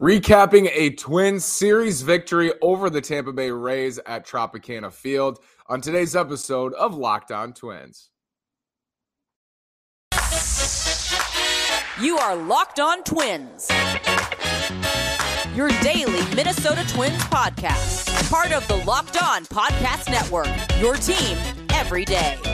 Recapping a twin series victory over the Tampa Bay Rays at Tropicana Field on today's episode of Locked On Twins. You are Locked On Twins, your daily Minnesota Twins podcast, part of the Locked On Podcast Network, your team every day.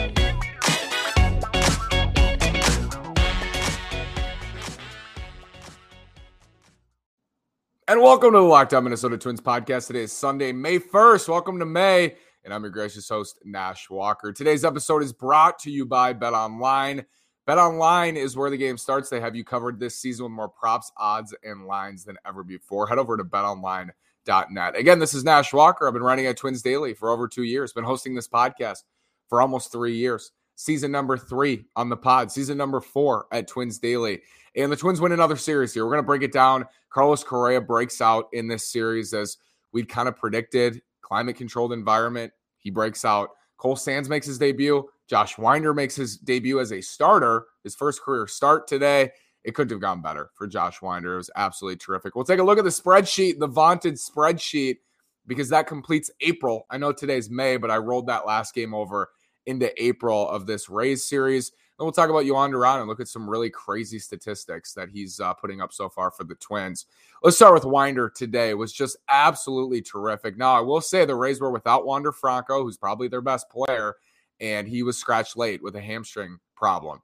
And welcome to the Locked On Minnesota Twins podcast. Today is Sunday, May 1st. Welcome to May. And I'm your gracious host, Nash Walker. Today's episode is brought to you by Bet Online. Bet Online is where the game starts. They have you covered this season with more props, odds, and lines than ever before. Head over to betonline.net. Again, this is Nash Walker. I've been running at Twins Daily for over two years, been hosting this podcast for almost three years. Season number three on the pod, season number four at Twins Daily. And the Twins win another series here. We're going to break it down. Carlos Correa breaks out in this series as we'd kind of predicted. Climate controlled environment. He breaks out. Cole Sands makes his debut. Josh Winder makes his debut as a starter, his first career start today. It couldn't have gone better for Josh Winder. It was absolutely terrific. We'll take a look at the spreadsheet, the vaunted spreadsheet, because that completes April. I know today's May, but I rolled that last game over into April of this Rays series. Then we'll talk about Jhoan Duran and look at some really crazy statistics that he's uh, putting up so far for the Twins. Let's start with Winder today. It was just absolutely terrific. Now, I will say the Rays were without Wander Franco, who's probably their best player, and he was scratched late with a hamstring problem.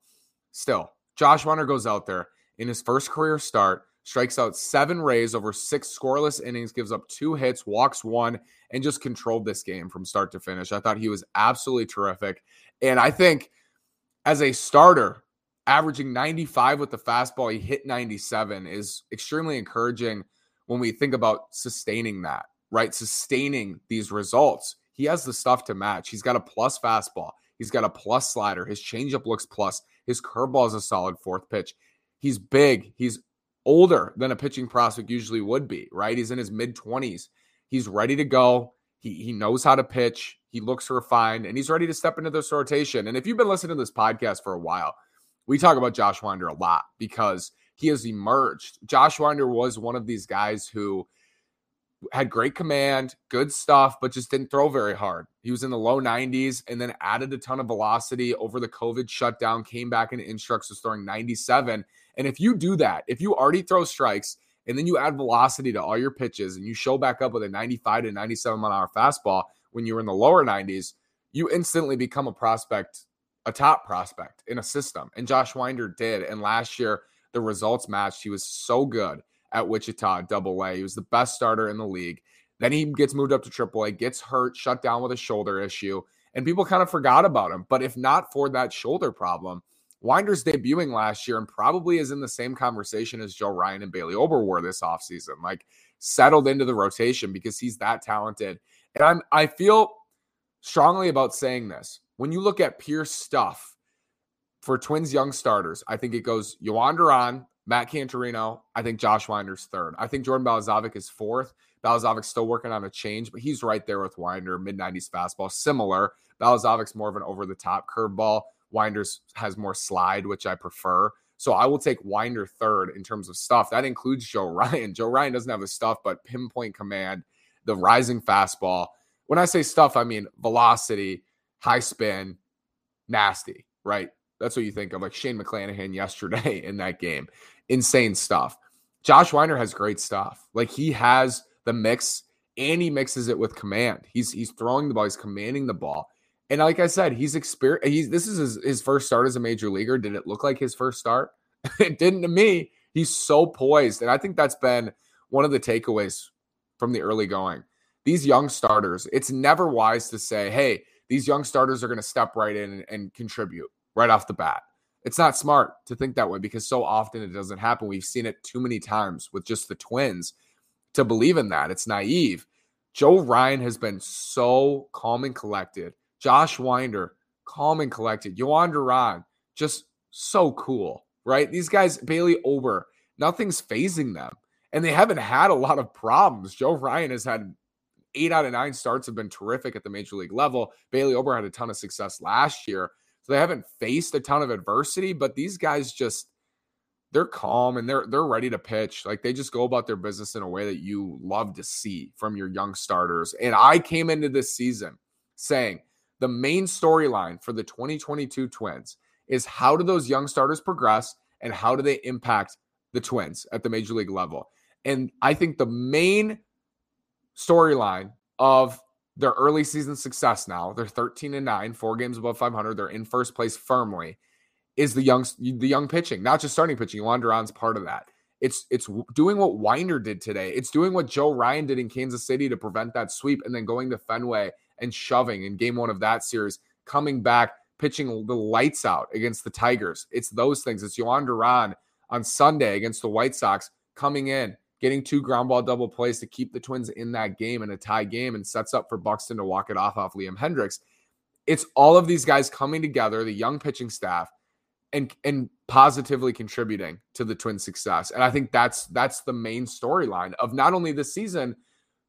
Still, Josh Winder goes out there in his first career start, strikes out seven Rays over six scoreless innings, gives up two hits, walks one, and just controlled this game from start to finish. I thought he was absolutely terrific. And I think – as a starter, averaging 95 with the fastball, he hit 97 is extremely encouraging when we think about sustaining that, right? Sustaining these results. He has the stuff to match. He's got a plus fastball. He's got a plus slider. His changeup looks plus. His curveball is a solid fourth pitch. He's big. He's older than a pitching prospect usually would be, right? He's in his mid 20s. He's ready to go. He, he knows how to pitch. He looks refined and he's ready to step into this rotation. And if you've been listening to this podcast for a while, we talk about Josh Winder a lot because he has emerged. Josh Winder was one of these guys who had great command, good stuff, but just didn't throw very hard. He was in the low 90s and then added a ton of velocity over the COVID shutdown, came back into instructs, was throwing 97. And if you do that, if you already throw strikes and then you add velocity to all your pitches and you show back up with a 95 to 97 mile an hour fastball, when you were in the lower 90s, you instantly become a prospect, a top prospect in a system. And Josh Winder did. And last year, the results matched. He was so good at Wichita double A. He was the best starter in the league. Then he gets moved up to triple A, gets hurt, shut down with a shoulder issue, and people kind of forgot about him. But if not for that shoulder problem, Winder's debuting last year and probably is in the same conversation as Joe Ryan and Bailey Ober were this offseason. Like settled into the rotation because he's that talented. And I'm I feel strongly about saying this. When you look at pure stuff for Twins young starters, I think it goes Jhoan Duran, Matt Canterino. I think Josh Winder's third. I think Jordan Balazovic is fourth. Balazovic's still working on a change, but he's right there with Winder, mid 90s fastball, similar. Balazovic's more of an over the top curveball. Winder's has more slide, which I prefer. So I will take Winder third in terms of stuff. That includes Joe Ryan. Joe Ryan doesn't have the stuff, but pinpoint command the rising fastball. When I say stuff, I mean velocity, high spin, nasty, right? That's what you think of, like Shane McClanahan yesterday in that game. Insane stuff. Josh Winder has great stuff. Like he has the mix and he mixes it with command. He's he's throwing the ball, he's commanding the ball. And like I said, he's experienced. He's this is his, his first start as a major leaguer. Did it look like his first start? it didn't to me. He's so poised, and I think that's been one of the takeaways from the early going. These young starters, it's never wise to say, hey, these young starters are going to step right in and, and, contribute right off the bat. It's not smart to think that way because so often it doesn't happen. We've seen it too many times with just the twins to believe in that. It's naive. Joe Ryan has been so calm and collected. Josh Winder, calm and collected. Jhoan Duran, just so cool, right? These guys, Bailey Ober, nothing's fazing them and they haven't had a lot of problems. Joe Ryan has had eight out of nine starts have been terrific at the major league level. Bailey Ober had a ton of success last year. So they haven't faced a ton of adversity, but these guys just they're calm and they're they're ready to pitch. Like they just go about their business in a way that you love to see from your young starters. And I came into this season saying the main storyline for the 2022 Twins is how do those young starters progress and how do they impact the Twins at the major league level? And I think the main storyline of their early season success now, they're 13 and 9, four games above 500, they're in first place firmly is the young the young pitching, not just starting pitching. Jhoan Duran's part of that. It's it's doing what Winder did today. It's doing what Joe Ryan did in Kansas City to prevent that sweep, and then going to Fenway and shoving in Game One of that series, coming back, pitching the lights out against the Tigers. It's those things. It's Jhoan Duran on Sunday against the White Sox coming in, getting two ground ball double plays to keep the Twins in that game in a tie game, and sets up for Buxton to walk it off off Liam Hendriks. It's all of these guys coming together, the young pitching staff and and positively contributing to the twin success. And I think that's that's the main storyline of not only this season,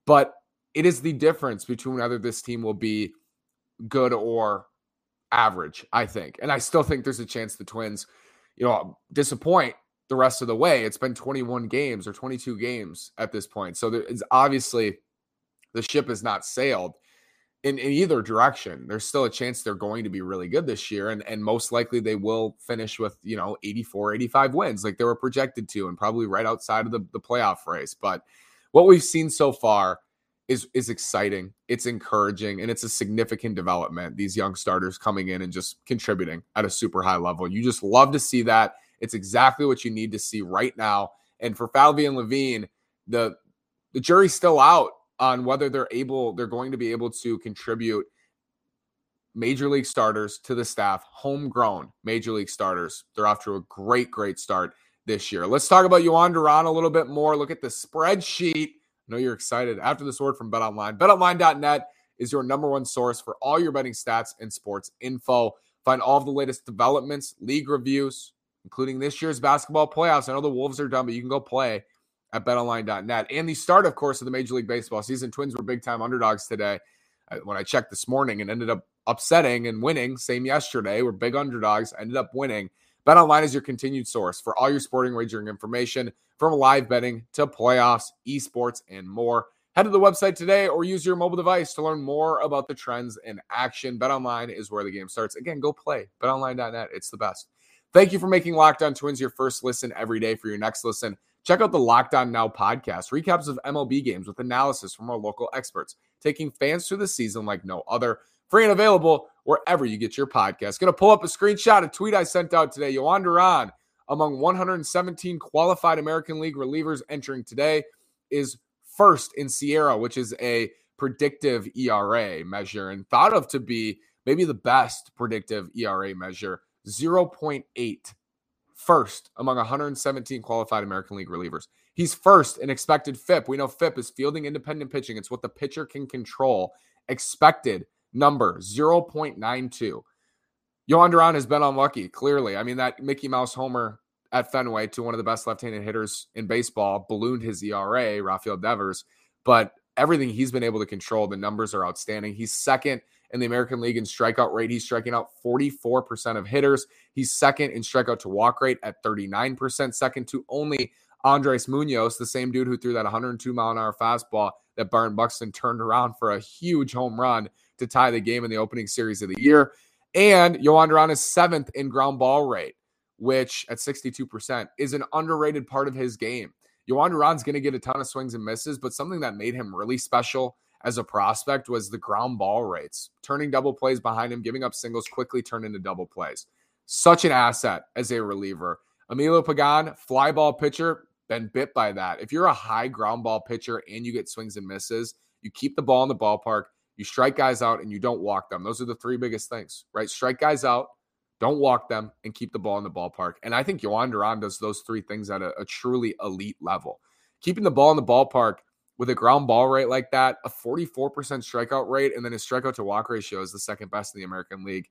but it is the difference between whether this team will be good or average, I think. And I still think there's a chance the Twins, you know, disappoint the rest of the way. It's been 21 games or 22 games at this point. So there is obviously the ship has not sailed in, in either direction, there's still a chance they're going to be really good this year. And, and most likely they will finish with, you know, 84, 85 wins like they were projected to, and probably right outside of the, the playoff race. But what we've seen so far is is exciting. It's encouraging and it's a significant development. These young starters coming in and just contributing at a super high level. You just love to see that. It's exactly what you need to see right now. And for Falvey and Levine, the the jury's still out on whether they're able, they're going to be able to contribute major league starters to the staff, homegrown major league starters. They're off to a great, great start this year. Let's talk about Jhoan Duran a little bit more. Look at the spreadsheet. I know you're excited after the sword from BetOnline. BetOnline.net is your number one source for all your betting stats and sports info. Find all of the latest developments, league reviews, including this year's basketball playoffs. I know the Wolves are done, but you can go play at betonline.net. And the start, of course, of the Major League Baseball season. Twins were big time underdogs today. Uh, when I checked this morning and ended up upsetting and winning, same yesterday. We're big underdogs, ended up winning. BetOnline is your continued source for all your sporting wagering information from live betting to playoffs, esports, and more. Head to the website today or use your mobile device to learn more about the trends in action. BetOnline is where the game starts. Again, go play betonline.net. It's the best. Thank you for making Locked On Twins your first listen every day. For your next listen, Check out the Locked On Now podcast, recaps of MLB games with analysis from our local experts, taking fans through the season like no other. Free and available wherever you get your podcast. Going to pull up a screenshot, a tweet I sent out today. Jhoan Duran, among 117 qualified American League relievers entering today, is first in SIERA, which is a predictive ERA measure and thought of to be maybe the best predictive ERA measure, 0.8 first among 117 qualified American League relievers. He's first in expected FIP. We know FIP is fielding independent pitching. It's what the pitcher can control. Expected number 0.92. Jhoan Duran has been unlucky, clearly. I mean, that Mickey Mouse homer at Fenway to one of the best left-handed hitters in baseball ballooned his ERA, Rafael Devers. But everything he's been able to control, the numbers are outstanding. He's second in the American League in strikeout rate. He's striking out 44% of hitters. He's second in strikeout to walk rate at 39%, second to only Andres Munoz, the same dude who threw that 102 mile an hour fastball that Byron Buxton turned around for a huge home run to tie the game in the opening series of the year. And Jhoan Duran is seventh in ground ball rate, which at 62% is an underrated part of his game. Jhoan Duran's going to get a ton of swings and misses, but something that made him really special as a prospect was the ground ball rates, turning double plays behind him, giving up singles quickly turn into double plays. Such an asset as a reliever. Emilio Pagan, fly ball pitcher, been bit by that. If you're a high ground ball pitcher and you get swings and misses, you keep the ball in the ballpark, you strike guys out, and you don't walk them. Those are the three biggest things, right? Strike guys out, don't walk them, and keep the ball in the ballpark. And I think Jhoan Duran does those three things at a, a truly elite level. Keeping the ball in the ballpark with a ground ball rate like that, a 44% strikeout rate, and then his strikeout to walk ratio is the second best in the American League.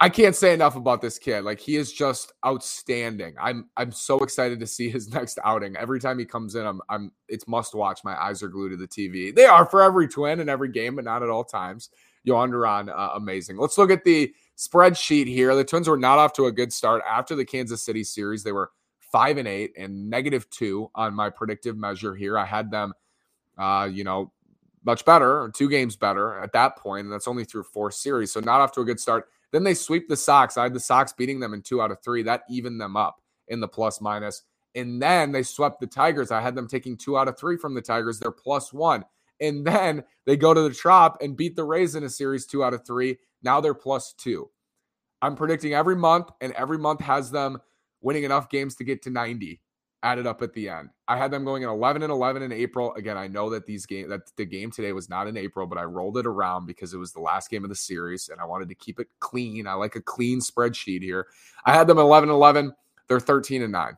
I, can't say enough about this kid. Like he is just outstanding. I'm I'm so excited to see his next outing. Every time he comes in, I'm I'm it's must watch. My eyes are glued to the TV. They are for every twin and every game, but not at all times. Jhoan Duran, uh, amazing. Let's look at the spreadsheet here. The Twins were not off to a good start after the Kansas City series. They were five and eight and negative two on my predictive measure here. I had them, uh, you know, much better, two games better at that point, and that's only through four series. So not off to a good start. Then they sweep the Sox. I had the Sox beating them in two out of three. That evened them up in the plus minus. And then they swept the Tigers. I had them taking two out of three from the Tigers. They're plus one. And then they go to the Trop and beat the Rays in a series two out of three. Now they're plus two. I'm predicting every month, and every month has them winning enough games to get to 90 added up at the end. I had them going in 11 and 11 in April. Again, I know that these game that the game today was not in April, but I rolled it around because it was the last game of the series and I wanted to keep it clean. I like a clean spreadsheet here. I had them 11 11. They're 13 and 9.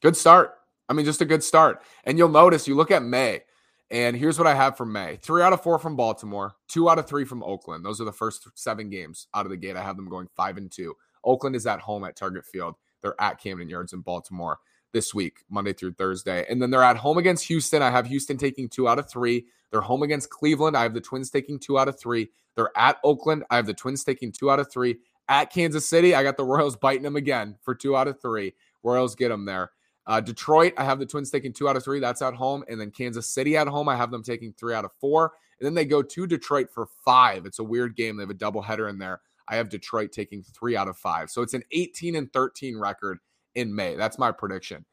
Good start. I mean, just a good start. And you'll notice you look at May. And here's what I have for May three out of four from Baltimore, two out of three from Oakland. Those are the first seven games out of the gate. I have them going five and two. Oakland is at home at Target Field. They're at Camden Yards in Baltimore this week, Monday through Thursday. And then they're at home against Houston. I have Houston taking two out of three. They're home against Cleveland. I have the Twins taking two out of three. They're at Oakland. I have the Twins taking two out of three. At Kansas City, I got the Royals biting them again for two out of three. Royals get them there. Uh, Detroit, I have the Twins taking two out of three. That's at home. And then Kansas City at home, I have them taking three out of four. And then they go to Detroit for five. It's a weird game. They have a doubleheader in there. I have Detroit taking three out of five. So it's an 18 and 13 record in May. That's my prediction.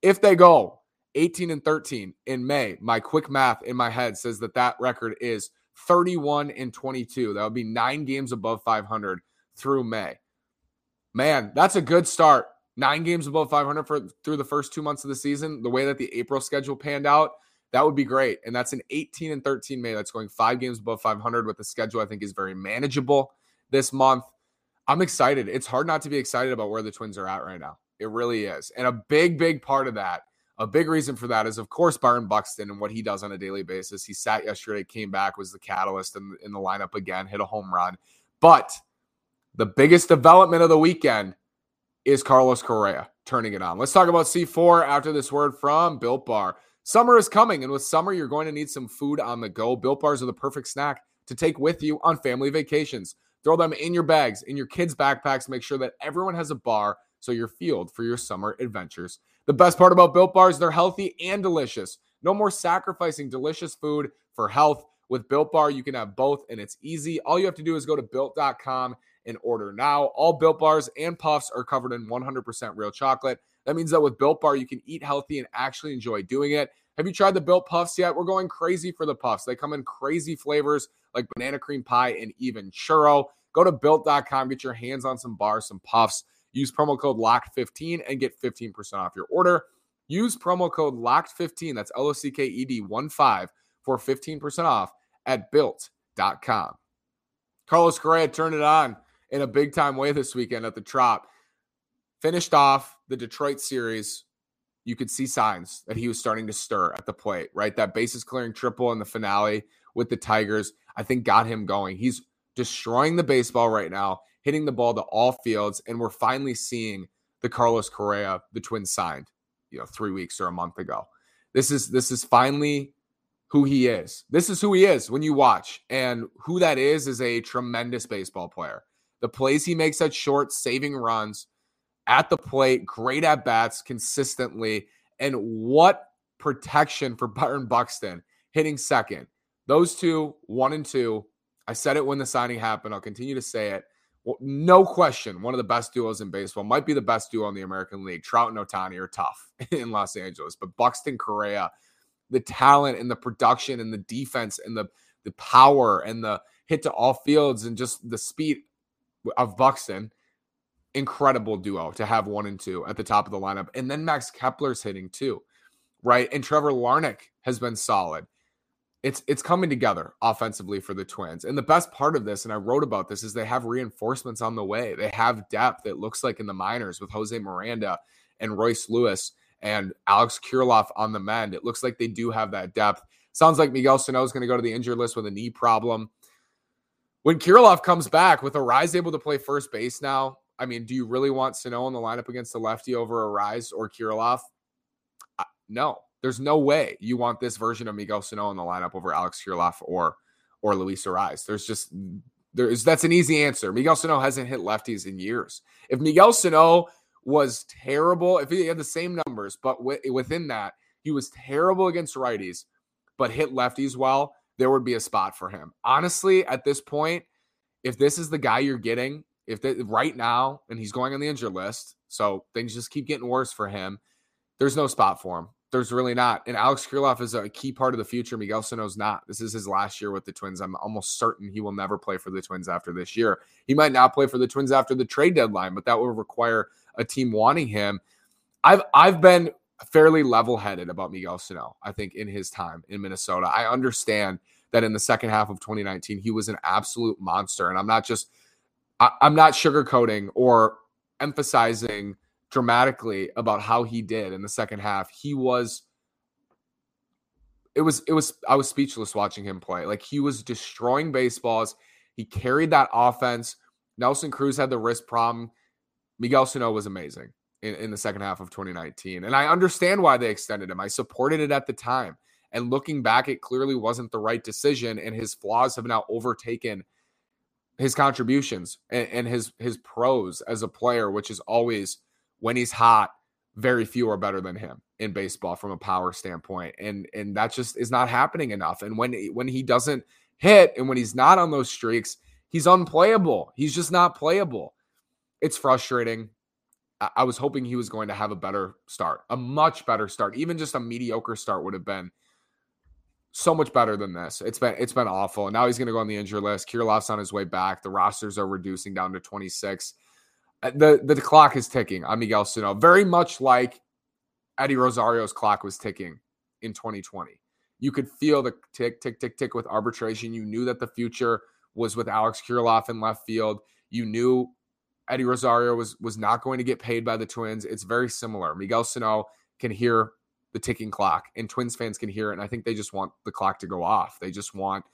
If they go 18 and 13 in May, my quick math in my head says that that record is 31 and 22. That would be nine games above 500 through May. Man, that's a good start nine games above 500 for through the first two months of the season, the way that the April schedule panned out, that would be great. And that's an 18 and 13 May. That's going five games above 500 with the schedule. I think is very manageable this month. I'm excited. It's hard not to be excited about where the Twins are at right now. It really is. And a big, big part of that, a big reason for that is, of course, Byron Buxton and what he does on a daily basis. He sat yesterday, came back, was the catalyst in, in the lineup again, hit a home run. But the biggest development of the weekend is Carlos Correa turning it on. Let's talk about C4 after this word from Built Bar. Summer is coming, and with summer, you're going to need some food on the go. Built Bars are the perfect snack to take with you on family vacations. Throw them in your bags, in your kids' backpacks. Make sure that everyone has a bar so you're fueled for your summer adventures. The best part about Built Bars, they're healthy and delicious. No more sacrificing delicious food for health. With Built Bar, you can have both, and it's easy. All you have to do is go to built.com and order now. All Built Bars and Puffs are covered in 100% real chocolate. That means that with Built Bar, you can eat healthy and actually enjoy doing it. Have you tried the Built Puffs yet? We're going crazy for the Puffs. They come in crazy flavors like banana cream pie and even churro. Go to built.com, get your hands on some bars, some puffs. Use promo code LOCKED15 and get 15% off your order. Use promo code LOCKED15, that's L O C K E D 1 5 for 15% off at built.com. Carlos Correa turned it on in a big time way this weekend at the Trop. Finished off the Detroit series. You could see signs that he was starting to stir at the plate, right? That bases clearing triple in the finale with the Tigers, I think got him going. He's destroying the baseball right now, hitting the ball to all fields, and we're finally seeing the Carlos Correa the Twins signed, you know, three weeks or a month ago. This is this is finally who he is. This is who he is when you watch, and who that is is a tremendous baseball player. The plays he makes at short, saving runs at the plate, great at bats consistently. And what protection for Byron Buxton hitting second. Those two, one and two. I said it when the signing happened. I'll continue to say it. No question, one of the best duos in baseball might be the best duo in the American League. Trout and Ohtani are tough in Los Angeles, but Buxton Correa, the talent and the production and the defense and the the power and the hit to all fields and just the speed of Buxton. Incredible duo to have one and two at the top of the lineup. And then Max Kepler's hitting too, right? And Trevor Larnach has been solid. It's it's coming together offensively for the Twins. And the best part of this, and I wrote about this, is they have reinforcements on the way. They have depth. It looks like in the minors with Jose Miranda and Royce Lewis and Alex Kirilloff on the mend. It looks like they do have that depth. Sounds like Miguel Sano is going to go to the injured list with a knee problem when Kirilloff comes back with Arraez able to play first base now, I mean, do you really want Sano in the lineup against the lefty over Arraez or Kirilloff? Uh, no, there's no way you want this version of Miguel Sano in the lineup over Alex Kirilloff or or Luis Arraez. There's just there is that's an easy answer. Miguel Sano hasn't hit lefties in years. If Miguel Sano was terrible, if he had the same numbers, but w- within that, he was terrible against righties, but hit lefties well, there would be a spot for him. Honestly, at this point, if this is the guy you're getting, if right now, and he's going on the injured list, so things just keep getting worse for him, there's no spot for him. There's really not. And Alex Kirilloff is a key part of the future. Miguel Sano's not. This is his last year with the Twins. I'm almost certain he will never play for the Twins after this year. He might not play for the Twins after the trade deadline, but that would require a team wanting him. I've I've been fairly level-headed about Miguel Sano, I think, in his time in Minnesota. I understand that in the second half of 2019, he was an absolute monster. And I'm not just I, I'm not sugarcoating or emphasizing dramatically about how he did in the second half. He was it was it was I was speechless watching him play. Like he was destroying baseballs. He carried that offense. Nelson Cruz had the wrist problem. Miguel Sano was amazing in, in the second half of 2019. And I understand why they extended him. I supported it at the time. And looking back, it clearly wasn't the right decision. And his flaws have now overtaken his contributions and, and his his pros as a player, which is always when he's hot, very few are better than him in baseball from a power standpoint. And and that just is not happening enough. And when when he doesn't hit and when he's not on those streaks, he's unplayable. He's just not playable. It's frustrating. I, was hoping he was going to have a better start, a much better start. Even just a mediocre start would have been so much better than this. It's been it's been awful. Now he's going to go on the injury list. Kirilloff's on his way back. The rosters are reducing down to 26. Uh, the the clock is ticking on Miguel Sano, very much like Eddie Rosario's clock was ticking in 2020. You could feel the tick, tick, tick, tick with arbitration. You knew that the future was with Alex Kirilloff in left field. You knew Eddie Rosario was was not going to get paid by the Twins. It's very similar. Miguel Sano can hear the ticking clock, and Twins fans can hear it. And I think they just want the clock to go off. They just want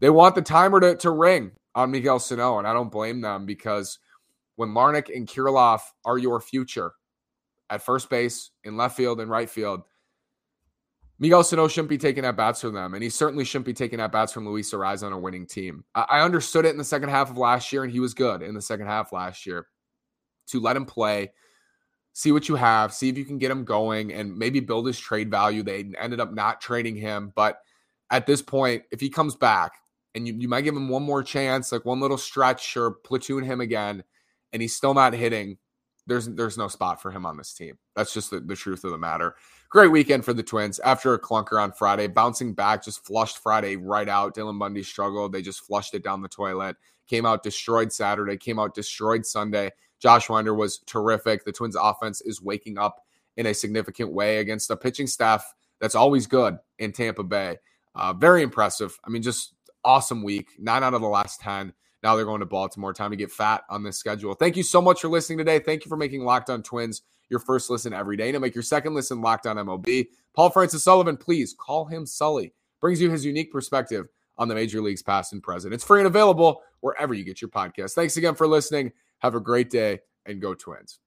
they want the timer to, to ring on Miguel Sano, and I don't blame them because when Larnach and Kirilloff are your future at first base, in left field, and right field, Miguel Sano shouldn't be taking at bats from them, and he certainly shouldn't be taking at bats from Luis Arraez on a winning team. I, I understood it in the second half of last year, and he was good in the second half last year. To let him play, see what you have, see if you can get him going, and maybe build his trade value. They ended up not trading him, but at this point, if he comes back and you, you might give him one more chance, like one little stretch or platoon him again, and he's still not hitting, there's there's no spot for him on this team. That's just the, the truth of the matter. Great weekend for the Twins after a clunker on Friday, bouncing back, just flushed Friday right out. Dylan Bundy struggled. They just flushed it down the toilet. Came out destroyed Saturday, came out destroyed Sunday. Josh Winder was terrific. The Twins offense is waking up in a significant way against a pitching staff that's always good in Tampa Bay. Uh, very impressive. I mean, just awesome week. Nine out of the last 10. Now they're going to Baltimore. Time to get fat on this schedule. Thank you so much for listening today. Thank you for making Locked On Twins your first listen every day. And to make your second listen Locked On MLB, Paul Francis Sullivan, please call him Sully. Brings you his unique perspective on the major leagues past and present. It's free and available wherever you get your podcast. Thanks again for listening. Have a great day and go Twins.